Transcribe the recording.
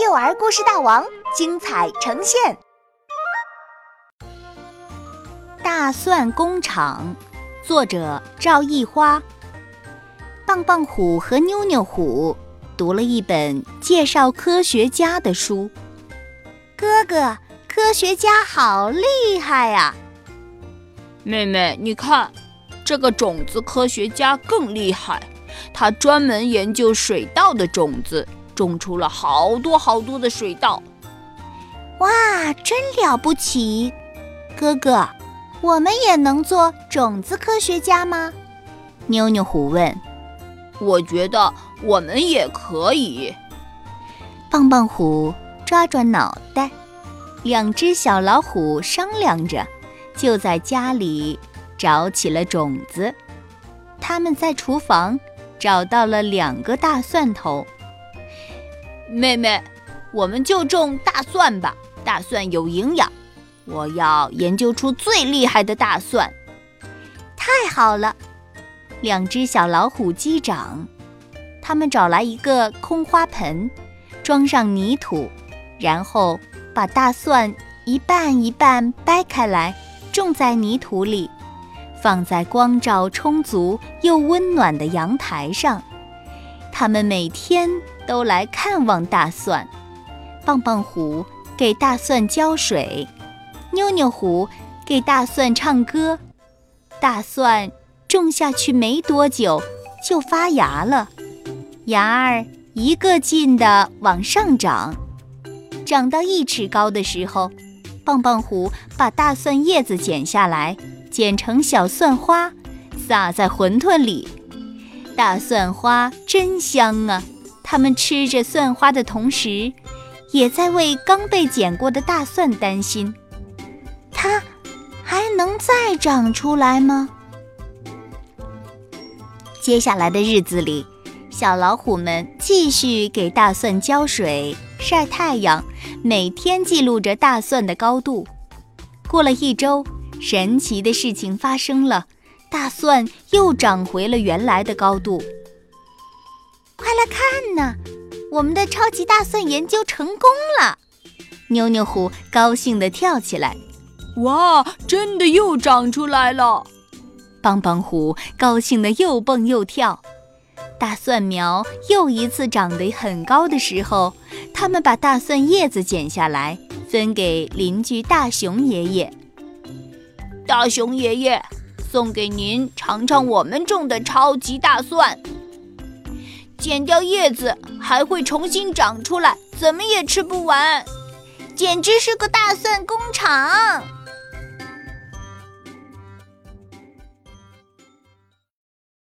幼儿故事大王精彩呈现。大蒜工厂，作者赵艺花。棒棒虎和妞妞虎读了一本介绍科学家的书。哥哥，科学家好厉害呀！妹妹，你看，这个种子科学家更厉害，他专门研究水稻的种子。种出了好多好多的水稻，哇，真了不起！哥哥，我们也能做种子科学家吗？妞妞虎问。我觉得我们也可以。棒棒虎抓抓脑袋，两只小老虎商量着，就在家里找起了种子。他们在厨房找到了两个大蒜头。妹妹，我们就种大蒜吧。大蒜有营养，我要研究出最厉害的大蒜。太好了！两只小老虎击掌。他们找来一个空花盆，装上泥土，然后把大蒜一半一半掰开来，种在泥土里，放在光照充足又温暖的阳台上。他们每天都来看望大蒜，棒棒虎给大蒜浇水，妞妞虎给大蒜唱歌。大蒜种下去没多久就发芽了，芽儿一个劲地往上长，长到一尺高的时候，棒棒虎把大蒜叶子剪下来，剪成小蒜花，撒在馄饨里。大蒜花真香啊！他们吃着蒜花的同时，也在为刚被剪过的大蒜担心。它还能再长出来吗？接下来的日子里，小老虎们继续给大蒜浇水、晒太阳，每天记录着大蒜的高度。过了一周，神奇的事情发生了。大蒜又长回了原来的高度。快来看呢，我们的超级大蒜研究成功了！妞妞虎高兴地跳起来。哇，真的又长出来了！棒棒虎高兴得又蹦又跳。大蒜苗又一次长得很高的时候，他们把大蒜叶子剪下来，分给邻居大熊爷爷。大熊爷爷。送给您尝尝我们种的超级大蒜，剪掉叶子还会重新长出来，怎么也吃不完，简直是个大蒜工厂。